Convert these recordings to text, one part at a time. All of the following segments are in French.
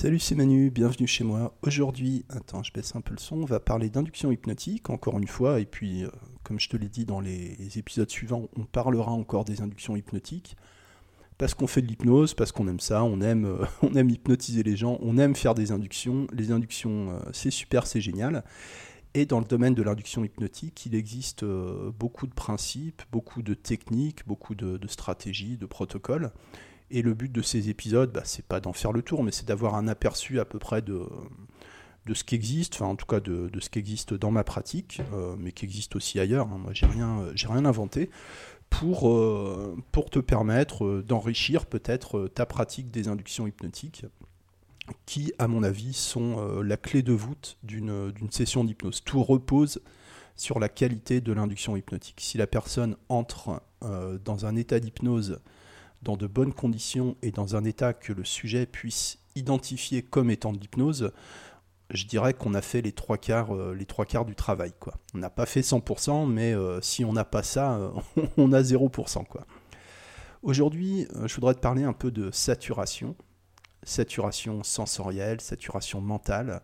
Salut, c'est Manu, bienvenue chez moi. Aujourd'hui, attends, je baisse un peu le son, on va parler d'induction hypnotique, encore une fois, et puis, euh, comme je te l'ai dit dans les épisodes suivants, on parlera encore des inductions hypnotiques. Parce qu'on fait de l'hypnose, parce qu'on aime ça, on aime, euh, hypnotiser les gens, on aime faire des inductions. Les inductions, euh, c'est super, c'est génial. Et dans le domaine de l'induction hypnotique, il existe beaucoup de principes, beaucoup de techniques, beaucoup de stratégies, de protocoles. Et le but de ces épisodes, bah, c'est pas d'en faire le tour, mais c'est d'avoir un aperçu à peu près de, de ce qui existe, enfin en tout cas de, ce qui existe dans ma pratique, euh, mais qui existe aussi ailleurs. Hein. Moi, j'ai rien, j'ai rien inventé pour, euh, pour te permettre euh, d'enrichir peut-être ta pratique des inductions hypnotiques, qui, à mon avis, sont la clé de voûte d'une, d'une session d'hypnose. Tout repose sur la qualité de l'induction hypnotique. Si la personne entre dans un état d'hypnose dans de bonnes conditions et dans un état que le sujet puisse identifier comme étant de l'hypnose, je dirais qu'on a fait les trois quarts, euh, du travail. On n'a pas fait 100%, mais euh, si on n'a pas ça, euh, on a 0%. Quoi. Aujourd'hui, je voudrais te parler un peu de saturation, saturation sensorielle, saturation mentale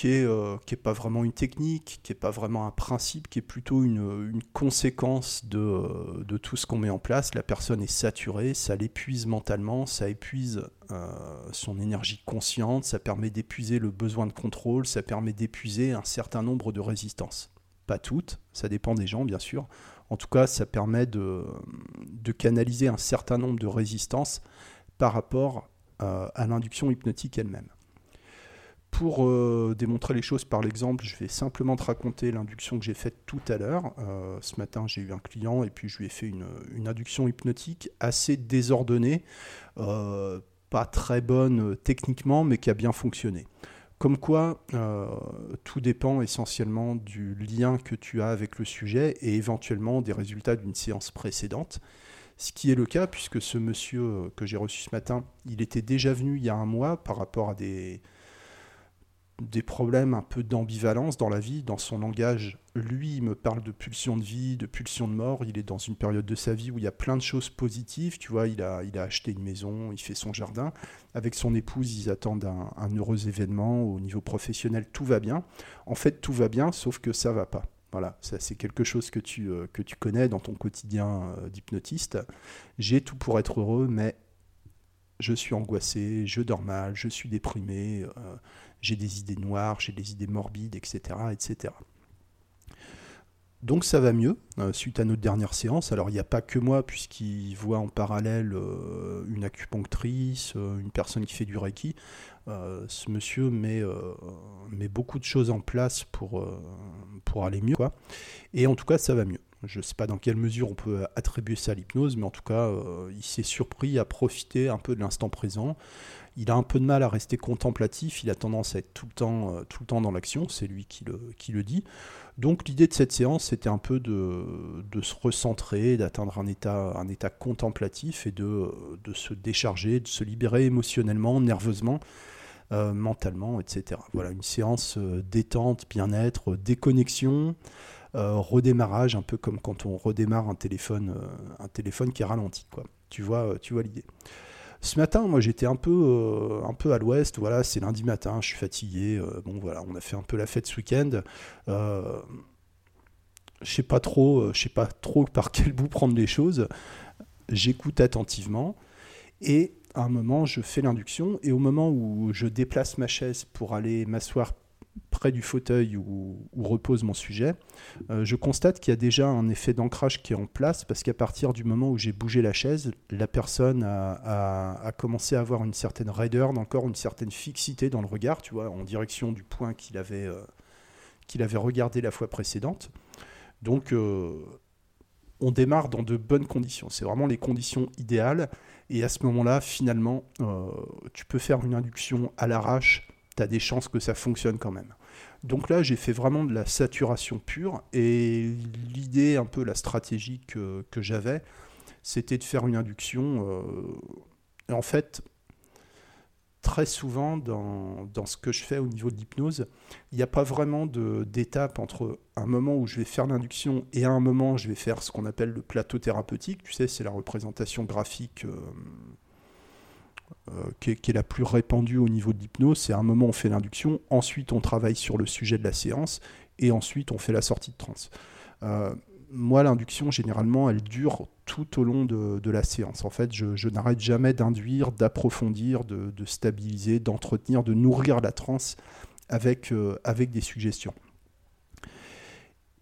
qui n'est euh, pas vraiment une technique, qui n'est pas vraiment un principe, qui est plutôt une, conséquence de, euh, de, tout ce qu'on met en place. La personne est saturée, ça l'épuise mentalement, ça épuise euh, son énergie consciente, ça permet d'épuiser le besoin de contrôle, ça permet d'épuiser un certain nombre de résistances. Pas toutes, ça dépend des gens bien sûr. En tout cas, ça permet de canaliser un certain nombre de résistances par rapport à l'induction hypnotique elle-même. Pour euh, démontrer les choses par l'exemple, je vais simplement te raconter l'induction que j'ai faite tout à l'heure. Euh, ce matin, j'ai eu un client et puis je lui ai fait une, induction hypnotique assez désordonnée, euh, pas très bonne techniquement, mais qui a bien fonctionné. Comme quoi, tout dépend essentiellement du lien que tu as avec le sujet et éventuellement des résultats d'une séance précédente. Ce qui est le cas, puisque ce monsieur que j'ai reçu ce matin, il était déjà venu il y a un mois par rapport à des, des problèmes un peu d'ambivalence dans la vie, dans son langage. Lui, il me parle de pulsion de vie, de pulsion de mort. Il est dans une période de sa vie où il y a plein de choses positives. Tu vois, il a, il a acheté une maison, il fait son jardin. Avec son épouse, ils attendent un, heureux événement. Au niveau professionnel, tout va bien. En fait, tout va bien, sauf que ça va pas. Voilà, ça c'est quelque chose que tu, euh, que tu connais dans ton quotidien euh, d'hypnotiste. J'ai tout pour être heureux, mais je suis angoissé, je dors mal, je suis déprimé, euh, j'ai des idées noires, j'ai des idées morbides, etc. etc. Donc ça va mieux euh, suite à notre dernière séance. Alors il n'y a pas que moi puisqu'il voit en parallèle euh, une acupunctrice, une personne qui fait du reiki. ce monsieur met, met, beaucoup de choses en place pour, pour aller mieux. Quoi. Et en tout cas ça va mieux. Je ne sais pas dans quelle mesure on peut attribuer ça à l'hypnose, mais en tout cas, euh, il s'est surpris à profiter un peu de l'instant présent. Il a un peu de mal à rester contemplatif, il a tendance à être tout le temps, euh, tout le temps dans l'action, c'est lui qui le, qui le dit. Donc l'idée de cette séance, c'était un peu de, se recentrer, d'atteindre un état, un état contemplatif et de, de se décharger, de se libérer émotionnellement, nerveusement. Euh, mentalement, etc. Voilà, une séance détente, bien-être, déconnexion, euh, redémarrage, un peu comme quand on redémarre un téléphone, euh, un téléphone qui est ralenti. Quoi. Tu vois, euh, tu vois l'idée. Ce matin, moi, j'étais un peu, un peu à l'ouest. Voilà, c'est lundi matin, je suis fatigué. bon, voilà, on a fait un peu la fête ce week-end. je sais pas trop, je sais pas trop par quel bout prendre les choses. J'écoute attentivement et à un moment, je fais l'induction et au moment où je déplace ma chaise pour aller m'asseoir près du fauteuil où, repose mon sujet, euh, je constate qu'il y a déjà un effet d'ancrage qui est en place parce qu'à partir du moment où j'ai bougé la chaise, la personne a, commencé à avoir une certaine raideur dans une certaine fixité dans le regard, tu vois, en direction du point qu'il avait, euh, avait regardé la fois précédente. Donc, euh, on démarre dans de bonnes conditions. C'est vraiment les conditions idéales. Et à ce moment-là, finalement, tu peux faire une induction à l'arrache tu as des chances que ça fonctionne quand même. Donc là, j'ai fait vraiment de la saturation pure et l'idée, un peu la stratégie que, j'avais, c'était de faire une induction. Euh, en fait, très souvent, dans, dans, ce que je fais au niveau de l'hypnose, il n'y a pas vraiment d'étape entre un moment où je vais faire l'induction et un moment où je vais faire ce qu'on appelle le plateau thérapeutique. Tu sais, c'est la représentation graphique. Euh, qui, est, la plus répandue au niveau de l'hypnose. C'est un moment on fait l'induction, ensuite on travaille sur le sujet de la séance, et ensuite on fait la sortie de transe. moi, l'induction, généralement, elle dure tout au long de, la séance. En fait, je, n'arrête jamais d'induire, d'approfondir, de, stabiliser, d'entretenir, de nourrir la transe avec, avec des suggestions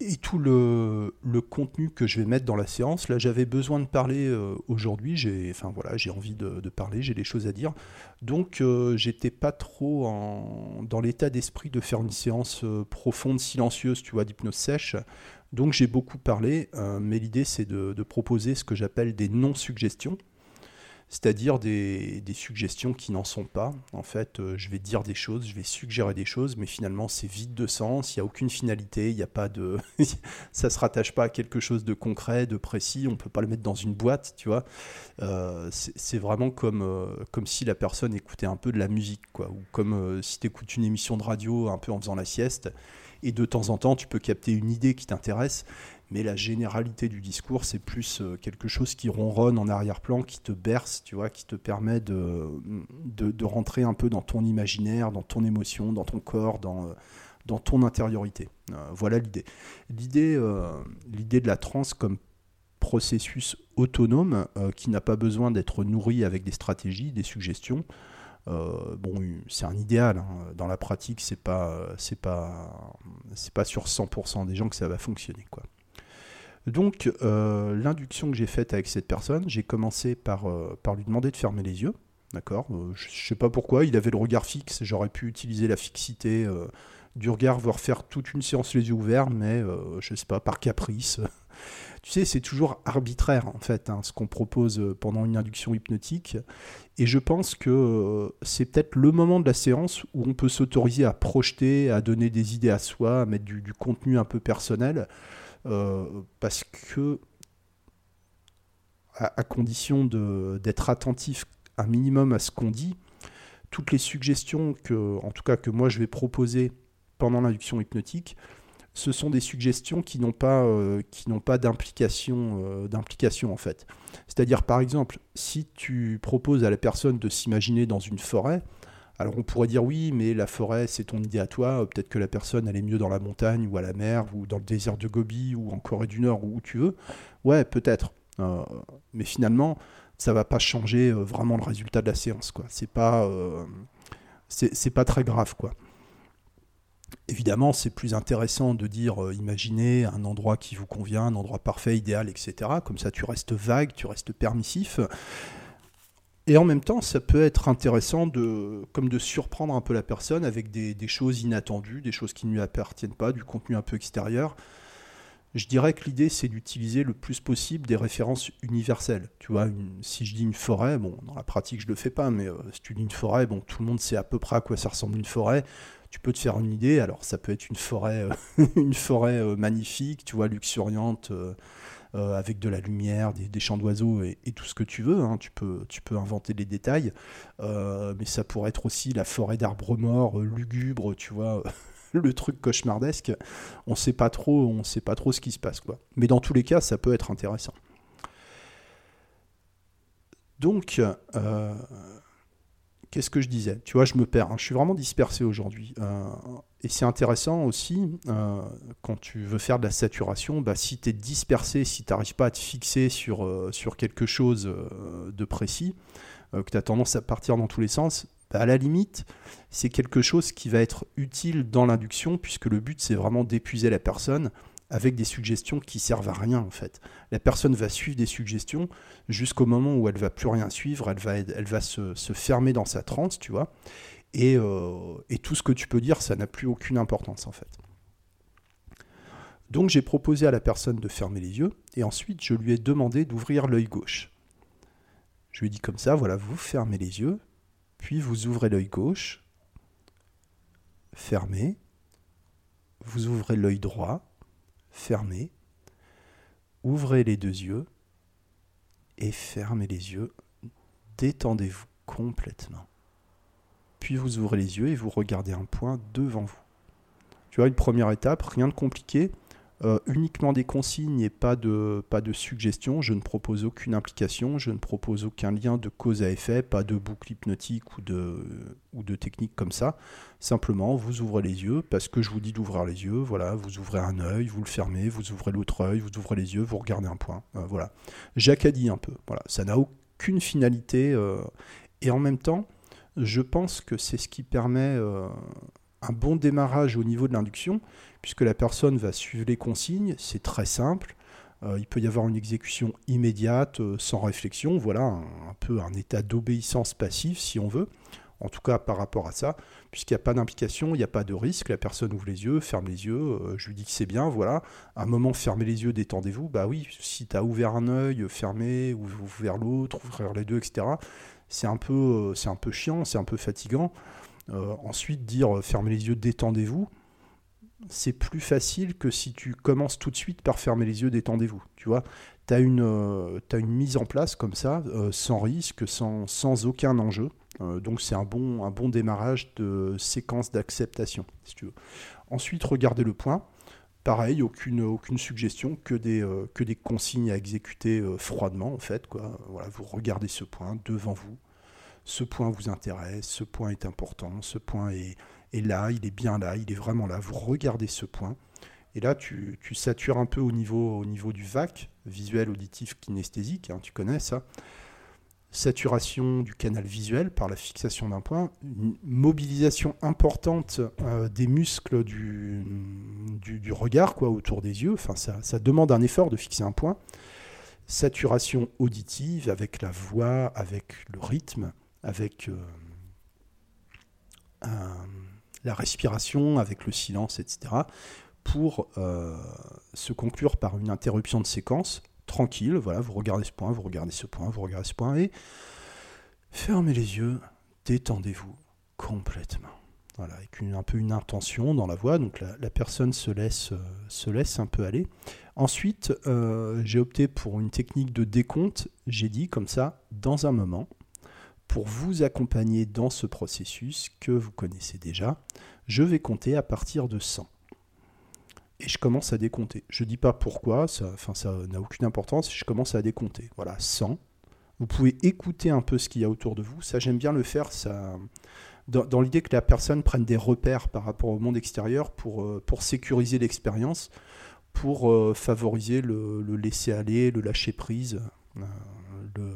et tout le, contenu que je vais mettre dans la séance. Là, j'avais besoin de parler euh, aujourd'hui. J'ai, enfin voilà, j'ai envie de, parler, j'ai des choses à dire. Donc, euh, j'étais pas trop dans l'état d'esprit de faire une séance euh, profonde, silencieuse, tu vois, d'hypnose sèche. Donc, j'ai beaucoup parlé, mais l'idée, c'est de, proposer ce que j'appelle des non-suggestions c'est-à-dire des, suggestions qui n'en sont pas. En fait, euh, je vais dire des choses, je vais suggérer des choses, mais finalement c'est vide de sens, il n'y a aucune finalité, il n'y a pas de, ça se rattache pas à quelque chose de concret, de précis, on peut pas le mettre dans une boîte, tu vois. Euh, c'est vraiment comme, euh, comme si la personne écoutait un peu de la musique, quoi, ou comme si tu écoutes une émission de radio un peu en faisant la sieste, et de temps en temps tu peux capter une idée qui t'intéresse, mais la généralité du discours, c'est plus euh, quelque chose qui ronronne en arrière-plan, qui te berce, tu vois, qui te permet de, de, rentrer un peu dans ton imaginaire, dans ton émotion, dans ton corps, dans, euh, ton intériorité. Euh, voilà l'idée. L'idée, l'idée de la transe comme processus autonome qui n'a pas besoin d'être nourri avec des stratégies, des suggestions. c'est un idéal. Hein. Dans la pratique, c'est pas, pas, sur 100% des gens que ça va fonctionner. Donc, euh, l'induction que j'ai faite avec cette personne, j'ai commencé par, euh, par lui demander de fermer les yeux. D'accord euh, Je ne sais pas pourquoi, il avait le regard fixe, j'aurais pu utiliser la fixité du regard, voire faire toute une séance les yeux ouverts, mais je ne sais pas, par caprice. tu sais, c'est toujours arbitraire en fait, hein, ce qu'on propose pendant une induction hypnotique. Et je pense que c'est peut-être le moment de la séance où on peut s'autoriser à projeter, à donner des idées à soi, à mettre du contenu un peu personnel. Euh, parce que, à, condition d'être attentif un minimum à ce qu'on dit, toutes les suggestions que, en tout cas que moi je vais proposer pendant l'induction hypnotique, ce sont des suggestions qui n'ont pas, euh, pas d'implication, euh, d'implication en fait. C'est-à-dire par exemple, si tu proposes à la personne de s'imaginer dans une forêt, alors on pourrait dire oui, mais la forêt, c'est ton idée à toi. Peut-être que la personne, elle est mieux dans la montagne ou à la mer ou dans le désert de Gobi ou en Corée du Nord ou où tu veux. Ouais, peut-être. Euh, mais finalement, ça va pas changer euh, vraiment le résultat de la séance. quoi. C'est pas, euh, pas très grave. quoi. Évidemment, c'est plus intéressant de dire, imaginez un endroit qui vous convient, un endroit parfait, idéal, etc. Comme ça, tu restes vague, tu restes permissif. Et en même temps, ça peut être intéressant de, comme de surprendre un peu la personne avec des, choses inattendues, des choses qui ne lui appartiennent pas, du contenu un peu extérieur. Je dirais que l'idée, c'est d'utiliser le plus possible des références universelles. Tu vois, si je dis une forêt, bon, dans la pratique, je ne le fais pas, mais euh, si tu dis une forêt, bon, tout le monde sait à peu près à quoi ça ressemble une forêt. Tu peux te faire une idée. Alors, ça peut être une forêt, euh, une forêt euh, magnifique, tu vois, luxuriante euh, avec de la lumière, des, chants d'oiseaux et, tout ce que tu veux. Hein. Tu, peux, inventer les détails, euh, mais ça pourrait être aussi la forêt d'arbres morts, euh, lugubre, tu vois. le truc cauchemardesque, on sait sait pas trop ce qui se passe. Mais dans tous les cas, ça peut être intéressant. Donc, qu'est-ce que je disais? Tu vois, je me perds. Hein. Je suis vraiment dispersé aujourd'hui. Et c'est intéressant aussi, euh, quand tu veux faire de la saturation, bah, si tu es dispersé, si tu n'arrives pas à te fixer sur, euh, sur quelque chose de précis, que tu as tendance à partir dans tous les sens, bah, à la limite, c'est quelque chose qui va être utile dans l'induction, puisque le but, c'est vraiment d'épuiser la personne avec des suggestions qui servent à rien en fait. La personne va suivre des suggestions jusqu'au moment où elle va plus rien suivre, elle va, elle va se, fermer dans sa transe, tu vois. Et, euh, et, tout ce que tu peux dire, ça n'a plus aucune importance en fait. Donc j'ai proposé à la personne de fermer les yeux et ensuite je lui ai demandé d'ouvrir l'œil gauche. Je lui ai dit comme ça, voilà, vous fermez les yeux, puis vous ouvrez l'œil gauche, fermez, vous ouvrez l'œil droit, fermez, ouvrez les deux yeux et fermez les yeux. Détendez-vous complètement. Puis vous ouvrez les yeux et vous regardez un point devant vous. Tu vois, une première étape, rien de compliqué. Euh, uniquement des consignes et pas de, pas suggestions. Je ne propose aucune implication, je ne propose aucun lien de cause à effet, pas de boucle hypnotique ou de, technique comme ça. Simplement, vous ouvrez les yeux parce que je vous dis d'ouvrir les yeux. Voilà, vous ouvrez un œil, vous le fermez, vous ouvrez l'autre œil, vous ouvrez les yeux, vous regardez un point. Euh, voilà. J'accadie un peu. Voilà, ça n'a aucune finalité euh, et en même temps, je pense que c'est ce qui permet un bon démarrage au niveau de l'induction puisque la personne va suivre les consignes, c'est très simple. Euh, il peut y avoir une exécution immédiate, euh, sans réflexion, voilà, un, peu un état d'obéissance passive, si on veut, en tout cas par rapport à ça, puisqu'il n'y a pas d'implication, il n'y a pas de risque, la personne ouvre les yeux, ferme les yeux, euh, je lui dis que c'est bien, voilà, à un moment, fermez les yeux, détendez-vous, bah oui, si tu as ouvert un œil, fermé, ou l'autre, ouvrir les deux, etc., c'est un, peu, c'est un peu chiant, c'est un peu fatigant. ensuite, dire fermez les yeux, détendez-vous, c'est plus facile que si tu commences tout de suite par fermer les yeux, détendez-vous. Tu vois, tu as, une, euh, une mise en place comme ça, euh, sans risque, sans, aucun enjeu. Euh, donc c'est un bon, un bon démarrage de séquence d'acceptation, si tu veux. Ensuite, regardez le point. Pareil, aucune, aucune suggestion, que des, que des consignes à exécuter froidement, en fait. Quoi. Voilà, vous regardez ce point devant vous. Ce point vous intéresse, ce point est important, ce point est, et là, il est bien là, il est vraiment là. Vous regardez ce point. Et là, tu, satures un peu au niveau, au niveau du VAC, visuel, auditif, kinesthésique, hein, tu connais ça. Saturation du canal visuel par la fixation d'un point, une mobilisation importante euh, des muscles du, du, regard quoi, autour des yeux, ça, demande un effort de fixer un point. Saturation auditive avec la voix, avec le rythme, avec euh, la respiration avec le silence, etc., pour euh, se conclure par une interruption de séquence tranquille. Voilà, vous regardez ce point, vous regardez ce point, vous regardez ce point, et fermez les yeux, détendez-vous complètement. Voilà, avec un peu une intention dans la voix, donc la, personne se laisse, euh, se laisse un peu aller. Ensuite, euh, j'ai opté pour une technique de décompte, j'ai dit comme ça, dans un moment, pour vous accompagner dans ce processus que vous connaissez déjà, je vais compter à partir de 100. Et je commence à décompter. Je ne dis pas pourquoi, ça n'a aucune importance, je commence à décompter. Voilà, 100. Vous pouvez écouter un peu ce qu'il y a autour de vous. Ça, j'aime bien le faire ça, dans, l'idée que la personne prenne des repères par rapport au monde extérieur pour, euh, pour sécuriser l'expérience, pour euh, favoriser le, laisser-aller, le lâcher-prise, euh, le,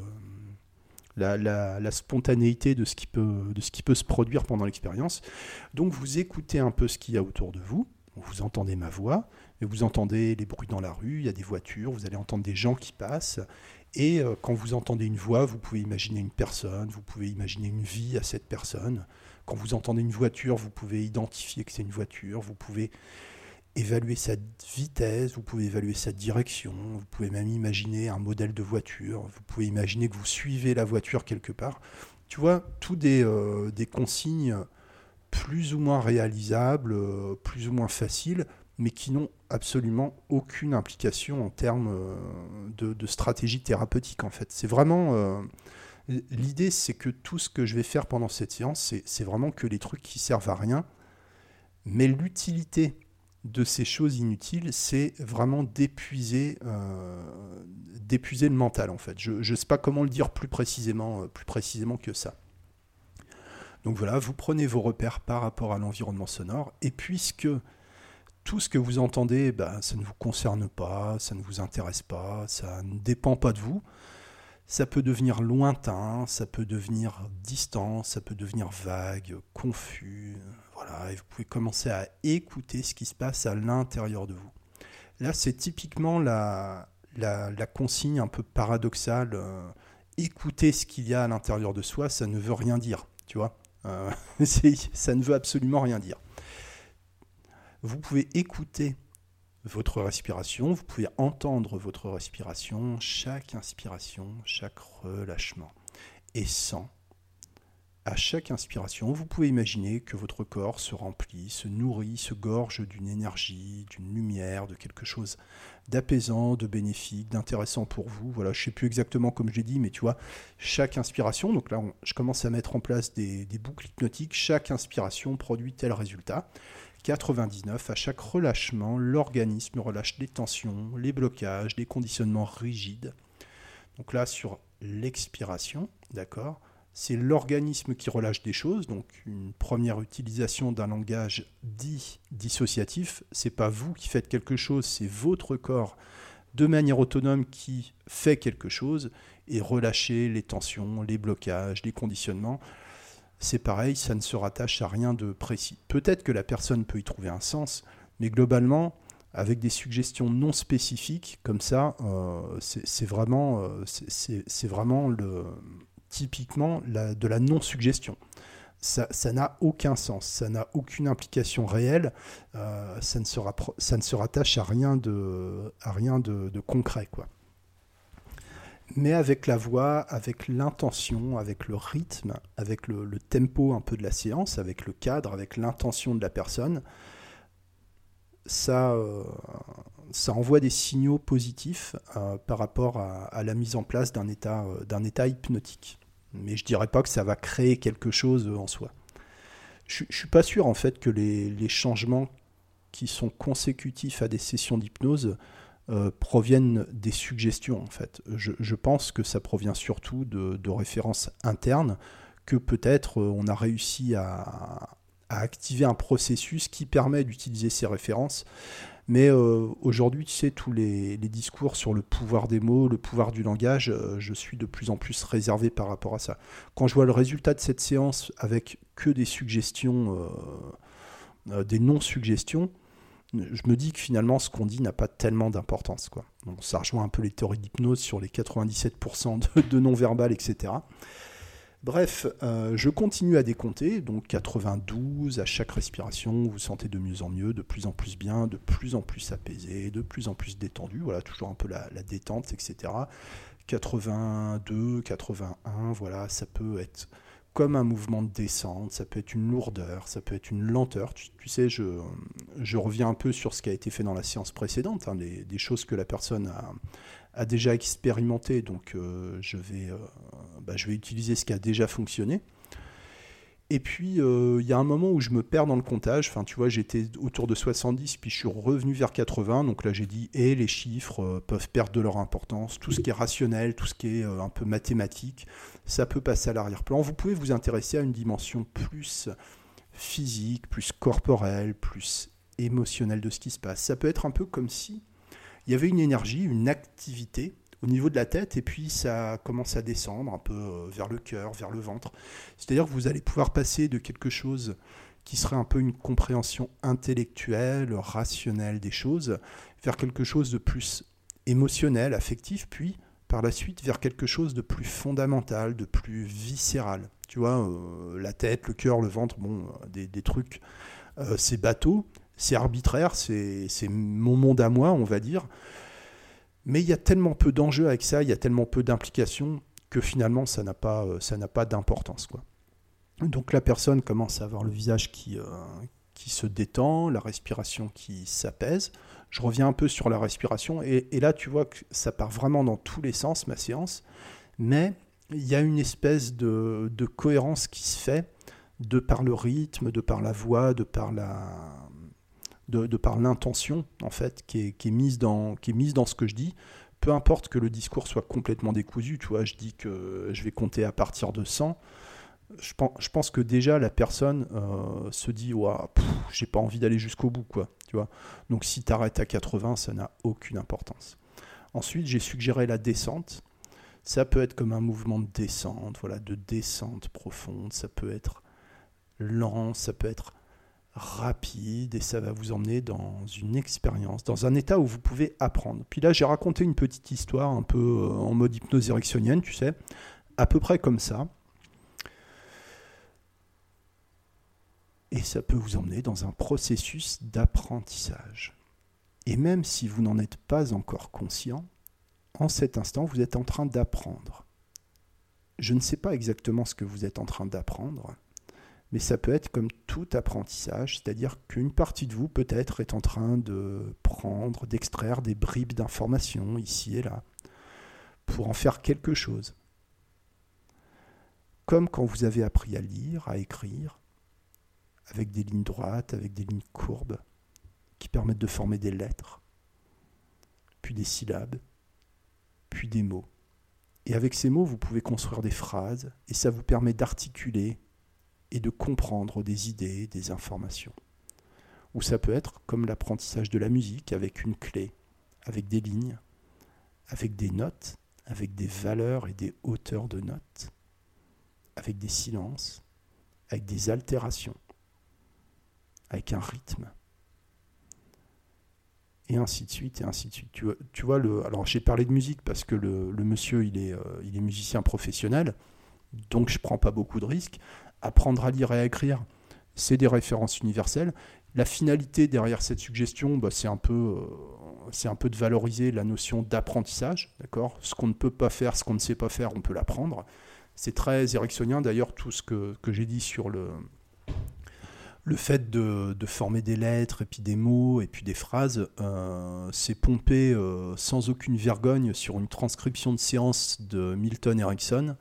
la, spontanéité de ce, qui peut, de ce qui peut se produire pendant l'expérience. Donc vous écoutez un peu ce qu'il y a autour de vous, vous entendez ma voix, et vous entendez les bruits dans la rue, il y a des voitures, vous allez entendre des gens qui passent, et euh, quand vous entendez une voix, vous pouvez imaginer une personne, vous pouvez imaginer une vie à cette personne. Quand vous entendez une voiture, vous pouvez identifier que c'est une voiture, vous pouvez évaluer sa vitesse, vous pouvez évaluer sa direction, vous pouvez même imaginer un modèle de voiture, vous pouvez imaginer que vous suivez la voiture quelque part. Tu vois, tous des, euh, des consignes plus ou moins réalisables, euh, plus ou moins faciles, mais qui n'ont absolument aucune implication en termes euh, de, stratégie thérapeutique en fait. C'est vraiment... L'idée c'est que tout ce que je vais faire pendant cette séance, c'est vraiment que les trucs qui servent à rien, mais l'utilité de ces choses inutiles, c'est vraiment d'épuiser, euh, d'épuiser le mental en fait. Je ne sais pas comment le dire plus précisément, euh, plus précisément que ça. Donc voilà, vous prenez vos repères par rapport à l'environnement sonore, et puisque tout ce que vous entendez, ben, ça ne vous concerne pas, ça ne vous intéresse pas, ça ne dépend pas de vous, ça peut devenir lointain, ça peut devenir distant, ça peut devenir vague, confus, et vous pouvez commencer à écouter ce qui se passe à l'intérieur de vous. Là, c'est typiquement la, la, consigne un peu paradoxale. Euh, écouter ce qu'il y a à l'intérieur de soi, ça ne veut rien dire, tu vois. Euh, ça ne veut absolument rien dire. Vous pouvez écouter votre respiration, vous pouvez entendre votre respiration, chaque inspiration, chaque relâchement, et sans à chaque inspiration, vous pouvez imaginer que votre corps se remplit, se nourrit, se gorge d'une énergie, d'une lumière, de quelque chose d'apaisant, de bénéfique, d'intéressant pour vous. Voilà, je ne sais plus exactement comme je l'ai dit, mais tu vois, chaque inspiration, donc là je commence à mettre en place des, boucles hypnotiques, chaque inspiration produit tel résultat 99, à chaque relâchement, l'organisme relâche les tensions, les blocages, les conditionnements rigides. Donc là, sur l'expiration, d'accord c'est l'organisme qui relâche des choses, donc une première utilisation d'un langage dit dissociatif, c'est pas vous qui faites quelque chose, c'est votre corps de manière autonome qui fait quelque chose et relâcher les tensions, les blocages, les conditionnements. C'est pareil, ça ne se rattache à rien de précis. Peut-être que la personne peut y trouver un sens, mais globalement, avec des suggestions non spécifiques, comme ça, euh, euh, c'est vraiment le, typiquement de la non-suggestion. Ça n'a aucun sens, ça n'a aucune implication réelle, euh, ça, ne se rattache à rien de, concret. Quoi. Mais avec la voix, avec l'intention, avec le rythme, avec le, tempo un peu de la séance, avec le cadre, avec l'intention de la personne, ça, euh, envoie des signaux positifs euh, par rapport à, la mise en place d'un état hypnotique mais je dirais pas que ça va créer quelque chose en soi. Je, ne suis pas sûr en fait que les, changements qui sont consécutifs à des sessions d'hypnose euh, proviennent des suggestions en fait. Je, pense que ça provient surtout de, références internes que peut-être euh, on a réussi à, activer un processus qui permet d'utiliser ces références mais euh, aujourd'hui, tu sais, tous les, discours sur le pouvoir des mots, le pouvoir du langage, euh, je suis de plus en plus réservé par rapport à ça. Quand je vois le résultat de cette séance avec que des suggestions, euh, des non-suggestions, je me dis que finalement, ce qu'on dit n'a pas tellement d'importance. Quoi. ça rejoint un peu les théories d'hypnose sur les 97% de, de non-verbal, etc. Bref, euh, je continue à décompter, donc 92 à chaque respiration, vous vous sentez de mieux en mieux, de plus en plus bien, de plus en plus apaisé, de plus en plus détendu, voilà, toujours un peu la, détente, etc. 82, 81, voilà, ça peut être comme un mouvement de descente, ça peut être une lourdeur, ça peut être une lenteur. Tu, sais, je, reviens un peu sur ce qui a été fait dans la séance précédente, hein, des choses que la personne a, déjà expérimenté, donc euh, je, vais, euh, bah, je vais utiliser ce qui a déjà fonctionné. Et puis, euh, il y a un moment où je me perds dans le comptage. Enfin, tu vois, j'étais autour de 70, puis je suis revenu vers 80. Donc là, j'ai dit, et eh, les chiffres peuvent perdre de leur importance. Tout ce qui est rationnel, tout ce qui est un peu mathématique, ça peut passer à l'arrière-plan. Vous pouvez vous intéresser à une dimension plus physique, plus corporelle, plus émotionnelle de ce qui se passe. Ça peut être un peu comme si il y avait une énergie, une activité au niveau de la tête, et puis ça commence à descendre un peu euh, vers le cœur, vers le ventre. C'est-à-dire que vous allez pouvoir passer de quelque chose qui serait un peu une compréhension intellectuelle, rationnelle des choses, vers quelque chose de plus émotionnel, affectif, puis par la suite vers quelque chose de plus fondamental, de plus viscéral. Tu vois, euh, la tête, le cœur, le ventre, bon, euh, des, trucs, c'est bateau, c'est arbitraire, c'est mon monde à moi, on va dire. Mais il y a tellement peu d'enjeux avec ça, il y a tellement peu d'implications que finalement ça n'a pas, euh, d'importance. Quoi. Donc la personne commence à avoir le visage qui, euh, qui se détend, la respiration qui s'apaise. Je reviens un peu sur la respiration et, là tu vois que ça part vraiment dans tous les sens, ma séance. Mais il y a une espèce de cohérence qui se fait de par le rythme, de par la voix, de par la, de, par l'intention en fait qui est, mise dans, qui est mise dans ce que je dis. Peu importe que le discours soit complètement décousu, tu vois, je dis que je vais compter à partir de 100. Je pense, je pense que déjà la personne euh, se dit ouais, j'ai pas envie d'aller jusqu'au bout quoi, tu vois. Donc si tu arrêtes à 80, ça n'a aucune importance. Ensuite, j'ai suggéré la descente. Ça peut être comme un mouvement de descente, voilà, de descente profonde, ça peut être lent, ça peut être rapide et ça va vous emmener dans une expérience, dans un état où vous pouvez apprendre. Puis là, j'ai raconté une petite histoire un peu euh, en mode hypnose érectionienne, tu sais, à peu près comme ça. Et ça peut vous emmener dans un processus d'apprentissage. Et même si vous n'en êtes pas encore conscient, en cet instant, vous êtes en train d'apprendre. Je ne sais pas exactement ce que vous êtes en train d'apprendre, mais ça peut être comme tout apprentissage, c'est-à-dire qu'une partie de vous peut-être est en train de prendre, d'extraire des bribes d'informations ici et là, pour en faire quelque chose. Comme quand vous avez appris à lire, à écrire, avec des lignes droites, avec des lignes courbes, qui permettent de former des lettres, puis des syllabes, puis des mots. Et avec ces mots, vous pouvez construire des phrases, et ça vous permet d'articuler et de comprendre des idées, des informations. Ou ça peut être comme l'apprentissage de la musique avec une clé, avec des lignes, avec des notes, avec des valeurs et des hauteurs de notes, avec des silences, avec des altérations, avec un rythme, et ainsi de suite, et ainsi de suite. Tu, vois, le, alors j'ai parlé de musique parce que le, monsieur, il est, euh, il est musicien professionnel, donc je prends pas beaucoup de risques. Apprendre à lire et à écrire, c'est des références universelles. La finalité derrière cette suggestion, bah, c'est un peu, euh, c'est un peu de valoriser la notion d'apprentissage, d'accord? Ce qu'on ne peut pas faire, ce qu'on ne sait pas faire, on peut l'apprendre. C'est très ericksonien d'ailleurs tout ce que, j'ai dit sur le, le fait de, former des lettres et puis des mots et puis des phrases, euh, c'est pompé euh, sans aucune vergogne sur une transcription de séance de Milton Erickson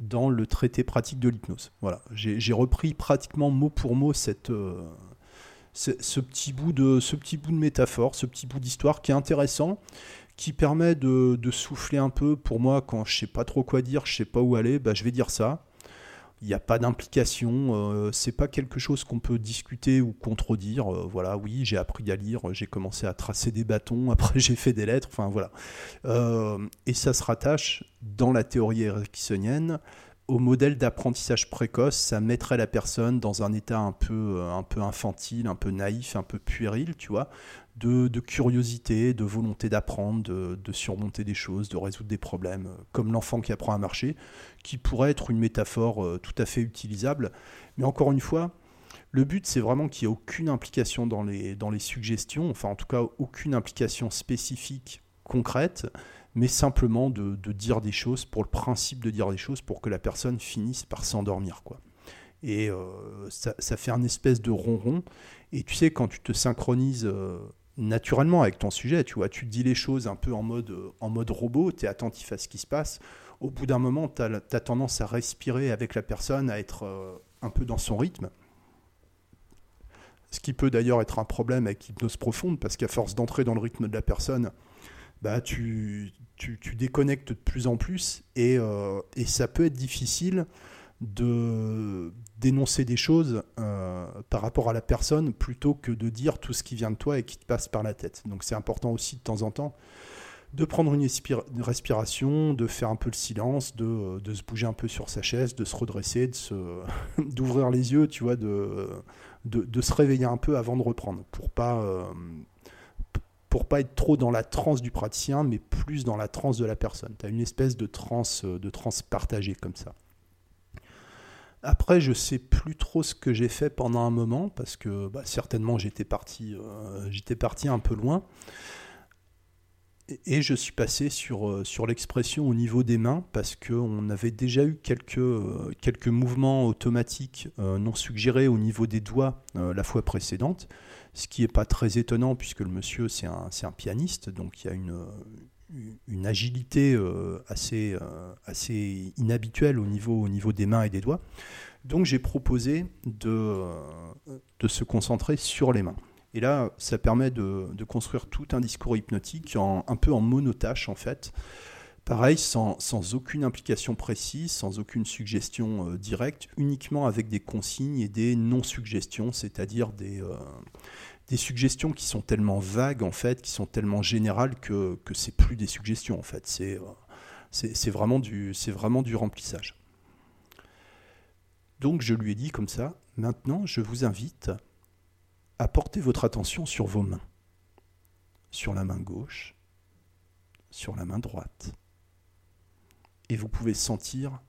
dans le traité pratique de l'hypnose. Voilà, j'ai repris pratiquement mot pour mot cette, euh, ce, petit bout de, ce petit bout de métaphore, ce petit bout d'histoire qui est intéressant, qui permet de, souffler un peu. Pour moi, quand je sais pas trop quoi dire, je sais pas où aller, bah, je vais dire ça il n'y a pas d'implication, euh, c'est pas quelque chose qu'on peut discuter ou contredire. Euh, voilà, oui, j'ai appris à lire, j'ai commencé à tracer des bâtons, après j'ai fait des lettres, enfin voilà. Euh, et ça se rattache dans la théorie ericksonienne au modèle d'apprentissage précoce, ça mettrait la personne dans un état un peu, un peu infantile, un peu naïf, un peu puéril, tu vois, de, curiosité, de volonté d'apprendre, de, surmonter des choses, de résoudre des problèmes, euh, comme l'enfant qui apprend à marcher, qui pourrait être une métaphore euh, tout à fait utilisable. Mais encore une fois, le but, c'est vraiment qu'il n'y ait aucune implication dans les, dans les suggestions, enfin en tout cas aucune implication spécifique, concrète, mais simplement de, dire des choses pour le principe de dire des choses pour que la personne finisse par s'endormir. quoi. Et euh, ça, fait un espèce de ronron. Et tu sais, quand tu te synchronises naturellement avec ton sujet. Tu vois, tu dis les choses un peu en mode, en mode robot, tu es attentif à ce qui se passe. Au bout d'un moment, tu as, tendance à respirer avec la personne, à être euh, un peu dans son rythme. Ce qui peut d'ailleurs être un problème avec l'hypnose profonde, parce qu'à force d'entrer dans le rythme de la personne, bah, tu, tu, déconnectes de plus en plus et, euh, et ça peut être difficile de dénoncer des choses euh, par rapport à la personne plutôt que de dire tout ce qui vient de toi et qui te passe par la tête. Donc c'est important aussi de temps en temps de prendre une, respiration, de faire un peu le silence, de, de, se bouger un peu sur sa chaise, de se redresser, d'ouvrir les yeux, tu vois, de, de, se réveiller un peu avant de reprendre pour pas euh, pour pas être trop dans la transe du praticien, mais plus dans la transe de la personne. Tu as une espèce de transe, de transe partagée comme ça. Après, je sais plus trop ce que j'ai fait pendant un moment parce que bah, certainement j'étais parti, euh, j'étais parti un peu loin. Et, je suis passé sur, euh, sur l'expression au niveau des mains parce qu'on avait déjà eu quelques, euh, quelques mouvements automatiques non suggérés au niveau des doigts la fois précédente, ce qui n'est pas très étonnant puisque le monsieur c'est un, un, pianiste, donc il y a une, une agilité euh, assez, euh, assez inhabituelle au niveau, au niveau des mains et des doigts. Donc j'ai proposé de, euh, de se concentrer sur les mains. Et là, ça permet de, de construire tout un discours hypnotique en, un peu en monotâche en fait. Pareil, sans, sans, aucune implication précise, sans aucune suggestion directe, uniquement avec des consignes et des non-suggestions, c'est-à-dire des, des suggestions qui sont tellement vagues, en fait, qui sont tellement générales que, que c'est plus des suggestions, en fait. C'est, euh, vraiment, du, vraiment du remplissage. Donc je lui ai dit comme ça, maintenant je vous invite à porter votre attention sur vos mains. Sur la main gauche, sur la main droite. Et vous pouvez sentir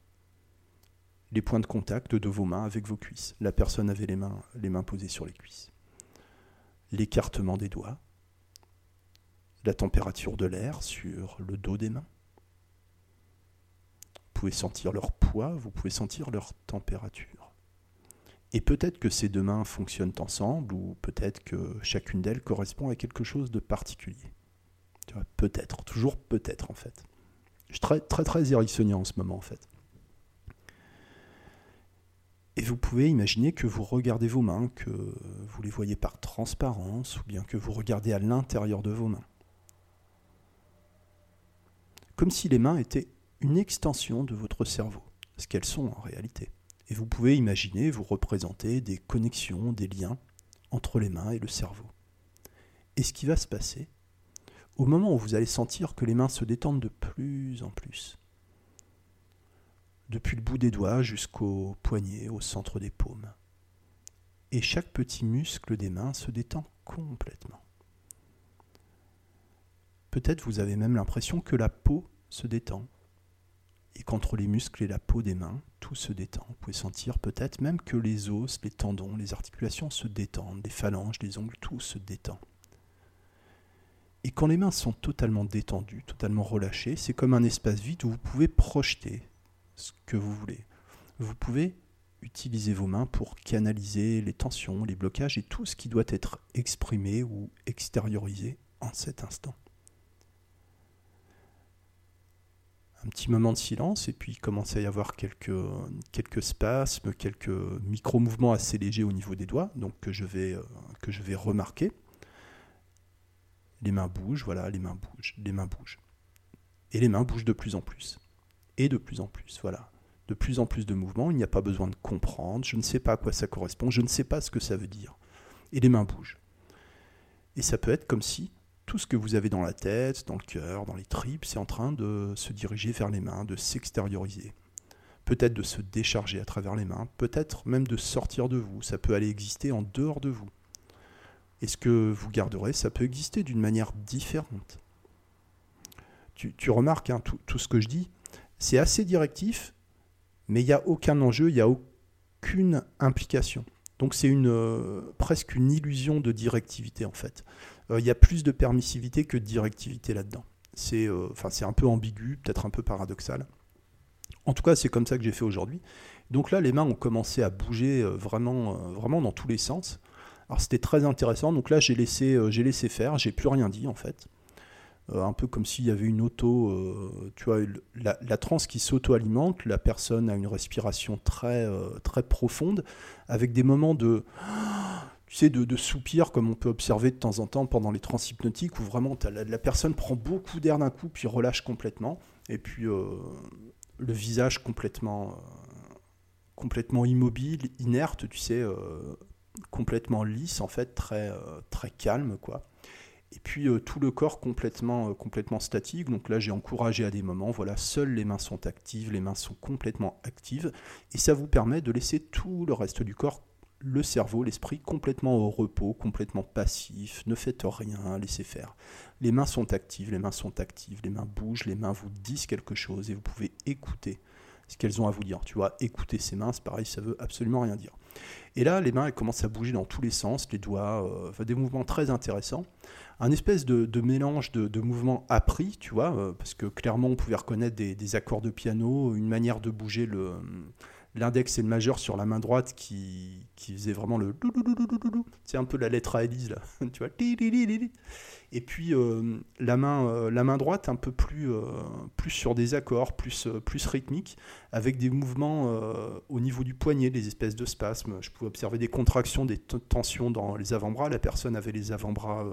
les points de contact de vos mains avec vos cuisses. La personne avait les mains, les mains posées sur les cuisses l'écartement des doigts, la température de l'air sur le dos des mains. Vous pouvez sentir leur poids, vous pouvez sentir leur température. Et peut-être que ces deux mains fonctionnent ensemble, ou peut-être que chacune d'elles correspond à quelque chose de particulier. Peut-être, toujours peut-être en fait. Je suis très très très en ce moment en fait. Et vous pouvez imaginer que vous regardez vos mains, que vous les voyez par transparence, ou bien que vous regardez à l'intérieur de vos mains. Comme si les mains étaient une extension de votre cerveau, ce qu'elles sont en réalité. Et vous pouvez imaginer, vous représenter des connexions, des liens entre les mains et le cerveau. Et ce qui va se passer, au moment où vous allez sentir que les mains se détendent de plus en plus, depuis le bout des doigts jusqu'au poignet, au centre des paumes. Et chaque petit muscle des mains se détend complètement. Peut-être vous avez même l'impression que la peau se détend, et qu'entre les muscles et la peau des mains, tout se détend. Vous pouvez sentir peut-être même que les os, les tendons, les articulations se détendent, les phalanges, les ongles, tout se détend. Et quand les mains sont totalement détendues, totalement relâchées, c'est comme un espace vide où vous pouvez projeter ce que vous voulez. Vous pouvez utiliser vos mains pour canaliser les tensions, les blocages et tout ce qui doit être exprimé ou extériorisé en cet instant. un petit moment de silence et puis il commence à y avoir quelques, quelques spasmes, quelques micro-mouvements assez légers au niveau des doigts, donc que je vais, euh, que je vais remarquer. Les mains bougent, voilà, les mains bougent, les mains bougent. Et les mains bougent de plus en plus. Et de plus en plus, voilà. De plus en plus de mouvements, il n'y a pas besoin de comprendre, je ne sais pas à quoi ça correspond, je ne sais pas ce que ça veut dire. Et les mains bougent. Et ça peut être comme si tout ce que vous avez dans la tête, dans le cœur, dans les tripes, c'est en train de se diriger vers les mains, de s'extérioriser. Peut-être de se décharger à travers les mains, peut-être même de sortir de vous. Ça peut aller exister en dehors de vous. Et ce que vous garderez, ça peut exister d'une manière différente. Tu, remarques hein, tout, tout, ce que je dis, c'est assez directif, mais il n'y a aucun enjeu, il n'y a aucune implication. Donc c'est une, euh, presque une illusion de directivité en fait. Euh, il y a plus de permissivité que de directivité là-dedans. C'est euh, c'est un peu ambigu, peut-être un peu paradoxal. En tout cas, c'est comme ça que j'ai fait aujourd'hui. Donc là, les mains ont commencé à bouger vraiment, vraiment dans tous les sens. Alors c'était très intéressant. Donc là, j'ai laissé, j'ai laissé faire, j'ai plus rien dit en fait. Euh, un peu comme s'il y avait une auto, euh, tu vois, la, transe qui s'auto-alimente, la personne a une respiration très, euh, très profonde, avec des moments de, tu sais, de, de, soupir, comme on peut observer de temps en temps pendant les trans hypnotiques, où vraiment la, la, personne prend beaucoup d'air d'un coup, puis relâche complètement, et puis le visage complètement, complètement immobile, inerte, tu sais, complètement lisse, en fait, très, très calme, quoi. Et puis euh, tout le corps complètement, euh, complètement statique. Donc là, j'ai encouragé à des moments. Voilà, seules les mains sont actives, les mains sont complètement actives. Et ça vous permet de laisser tout le reste du corps, le cerveau, l'esprit complètement au repos, complètement passif. Ne faites rien, laissez faire. Les mains sont actives, les mains sont actives, les mains bougent, les mains vous disent quelque chose et vous pouvez écouter ce qu'elles ont à vous dire. Tu vois, écouter ces mains, c'est pareil, ça veut absolument rien dire. Et là, les mains, elles commencent à bouger dans tous les sens, les doigts, euh, des mouvements très intéressants. Un espèce de, mélange de, mouvements appris, tu vois, euh, parce que clairement on pouvait reconnaître des, accords de piano, une manière de bouger le l'index et le majeur sur la main droite qui, qui faisait vraiment le c'est un peu la lettre à Elise là, tu vois. Et puis euh, la, main, euh, la main droite un peu plus, plus sur des accords, plus, plus rythmiques, avec des mouvements au niveau du poignet, des espèces de spasmes. Je pouvais observer des contractions, des tensions dans les avant-bras. La personne avait les avant-bras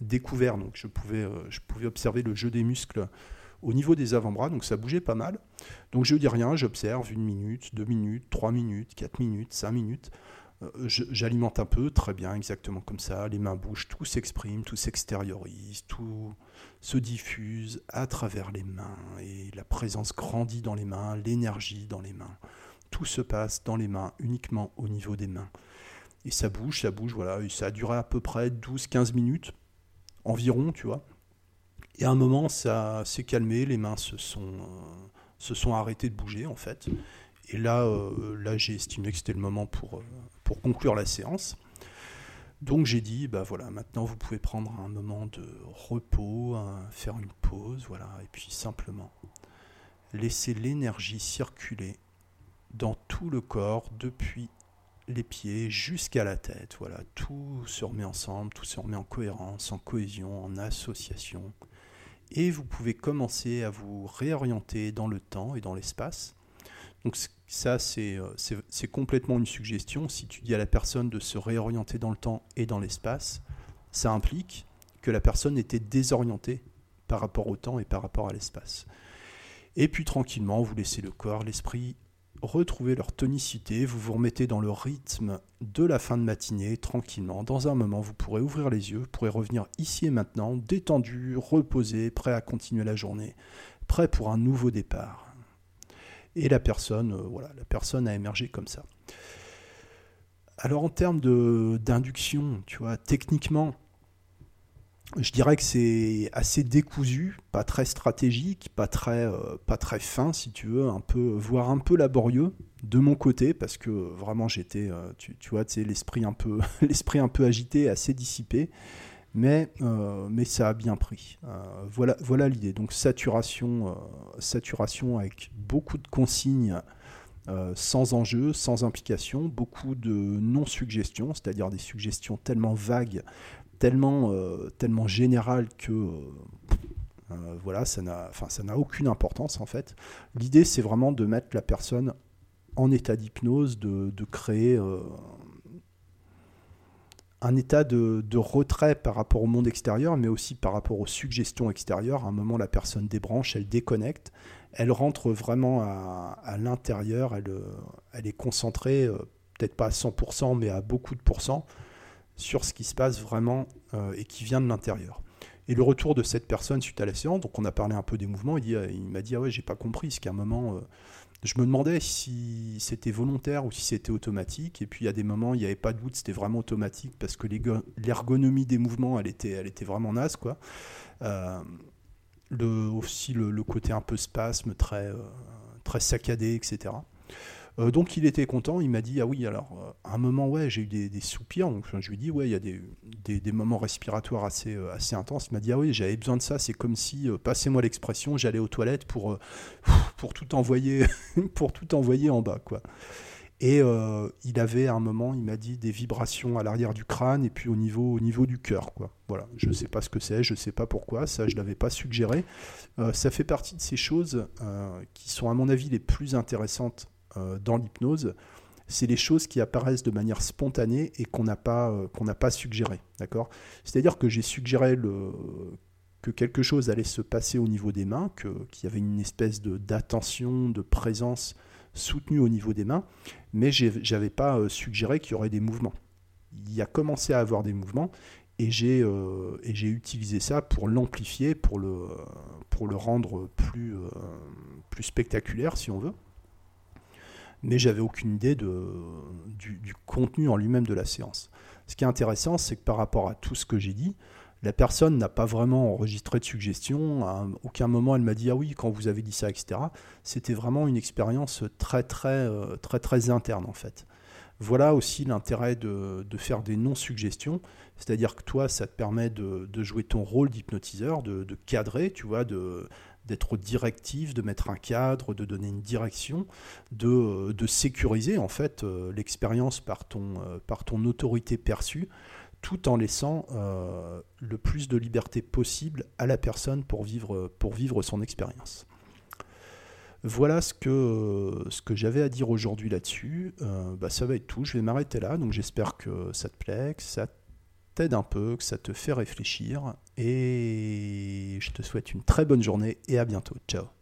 découverts, donc je pouvais, je pouvais observer le jeu des muscles au niveau des avant-bras, donc ça bougeait pas mal. Donc je dis rien, j'observe une minute, deux minutes, trois minutes, quatre minutes, cinq minutes. Euh, j'alimente un peu, très bien, exactement comme ça. Les mains bougent, tout s'exprime, tout s'extériorise, tout se diffuse à travers les mains et la présence grandit dans les mains, l'énergie dans les mains. Tout se passe dans les mains, uniquement au niveau des mains. Et ça bouge, ça bouge, voilà. Et ça a duré à peu près 12-15 minutes environ, tu vois. Et à un moment, ça s'est calmé, les mains se sont, se sont arrêtées de bouger, en fait. Et là, euh, là j'ai estimé que c'était le moment pour, euh, pour conclure la séance. Donc j'ai dit, bah voilà, maintenant vous pouvez prendre un moment de repos, faire une pause, voilà, et puis simplement laisser l'énergie circuler dans tout le corps depuis les pieds jusqu'à la tête. Voilà, tout se remet ensemble, tout se remet en cohérence, en cohésion, en association et vous pouvez commencer à vous réorienter dans le temps et dans l'espace. Donc Ça, euh, c'est complètement une suggestion. Si tu dis à la personne de se réorienter dans le temps et dans l'espace, ça implique que la personne était désorientée par rapport au temps et par rapport à l'espace. Et puis tranquillement, vous laissez le corps, l'esprit retrouver leur tonicité, vous vous remettez dans le rythme de la fin de matinée, tranquillement. Dans un moment, vous pourrez ouvrir les yeux, vous pourrez revenir ici et maintenant, détendu, reposé, prêt à continuer la journée, prêt pour un nouveau départ. Et la personne, euh, voilà, la personne a émergé comme ça. Alors en termes d'induction, tu vois, techniquement, je dirais que c'est assez décousu, pas très stratégique, pas très, euh, pas très fin, si tu veux, un peu, voire un peu laborieux de mon côté, parce que vraiment j'étais, euh, tu, tu, vois, l'esprit un peu, l'esprit un peu agité, assez dissipé, mais, euh, ça a bien pris. voilà, voilà l'idée. Donc saturation, saturation avec beaucoup de consignes. sans enjeu, sans implication, beaucoup de non-suggestions, c'est-à-dire des suggestions tellement vagues tellement, euh, tellement général que euh, euh, voilà, ça n'a, aucune importance en fait. L'idée, c'est vraiment de mettre la personne en état d'hypnose, de, créer un état de, de, retrait par rapport au monde extérieur, mais aussi par rapport aux suggestions extérieures. À un moment, la personne débranche, elle déconnecte, elle rentre vraiment à, à l'intérieur, elle, elle est concentrée, peut-être pas à 100%, mais à beaucoup de pourcents sur ce qui se passe vraiment euh, et qui vient de l'intérieur. Et le retour de cette personne suite à la séance, donc on a parlé un peu des mouvements, il, euh, m'a dit Ah ouais, j'ai pas compris, ce qu'à un moment, euh, je me demandais si c'était volontaire ou si c'était automatique. Et puis a des moments, il n'y avait pas de doute, c'était vraiment automatique parce que l'ergonomie des mouvements, elle était, vraiment naze, quoi. aussi le, côté un peu spasme, très saccadé, etc. Euh, donc il était content, il m'a dit ah oui alors euh, à un moment ouais j'ai eu des, soupirs donc je lui dit ouais il y a des, des, moments respiratoires assez euh, assez intenses. Il m'a dit ah oui j'avais besoin de ça c'est comme si passez-moi l'expression j'allais aux toilettes pour pour tout envoyer pour tout envoyer en bas quoi. Et il avait à un moment, il m'a dit des vibrations à l'arrière du crâne et puis au niveau, au niveau du cœur. Quoi. Voilà, je ne sais pas ce que c'est, je ne sais pas pourquoi, ça je ne l'avais pas suggéré. ça fait partie de ces choses qui sont à mon avis les plus intéressantes dans l'hypnose, c'est les choses qui apparaissent de manière spontanée et qu'on n'a pas, euh, qu'on n'a pas suggéré. D'accord? C'est-à-dire que j'ai suggéré que quelque chose allait se passer au niveau des mains, qu'il y avait une espèce d'attention, de présence soutenue au niveau des mains, mais je n'avais pas euh, suggéré qu'il y aurait des mouvements. Il y a commencé à avoir des mouvements et j'ai, j'ai utilisé ça pour l'amplifier, pour le, pour le rendre plus, plus spectaculaire, si on veut mais j'avais aucune idée du, contenu en lui-même de la séance. Ce qui est intéressant, c'est que par rapport à tout ce que j'ai dit, la personne n'a pas vraiment enregistré de suggestion. À aucun moment, elle m'a dit ah oui quand vous avez dit ça, etc. C'était vraiment une expérience très très euh, très très interne en fait. Voilà aussi l'intérêt de, faire des non-suggestions, c'est-à-dire que toi, ça te permet de, jouer ton rôle d'hypnotiseur, de, cadrer, tu vois, de, d'être directif, de mettre un cadre, de donner une direction, de, euh, de sécuriser en fait euh, l'expérience par ton, euh, par ton autorité perçue, tout en laissant le plus de liberté possible à la personne pour vivre, pour vivre son expérience. Voilà ce que, ce que j'avais à dire aujourd'hui là-dessus. bah, ça va être tout. Je vais m'arrêter là. Donc j'espère que ça te plaît, que ça un peu, que ça te fait réfléchir. Et je te souhaite une très bonne journée et à bientôt. Ciao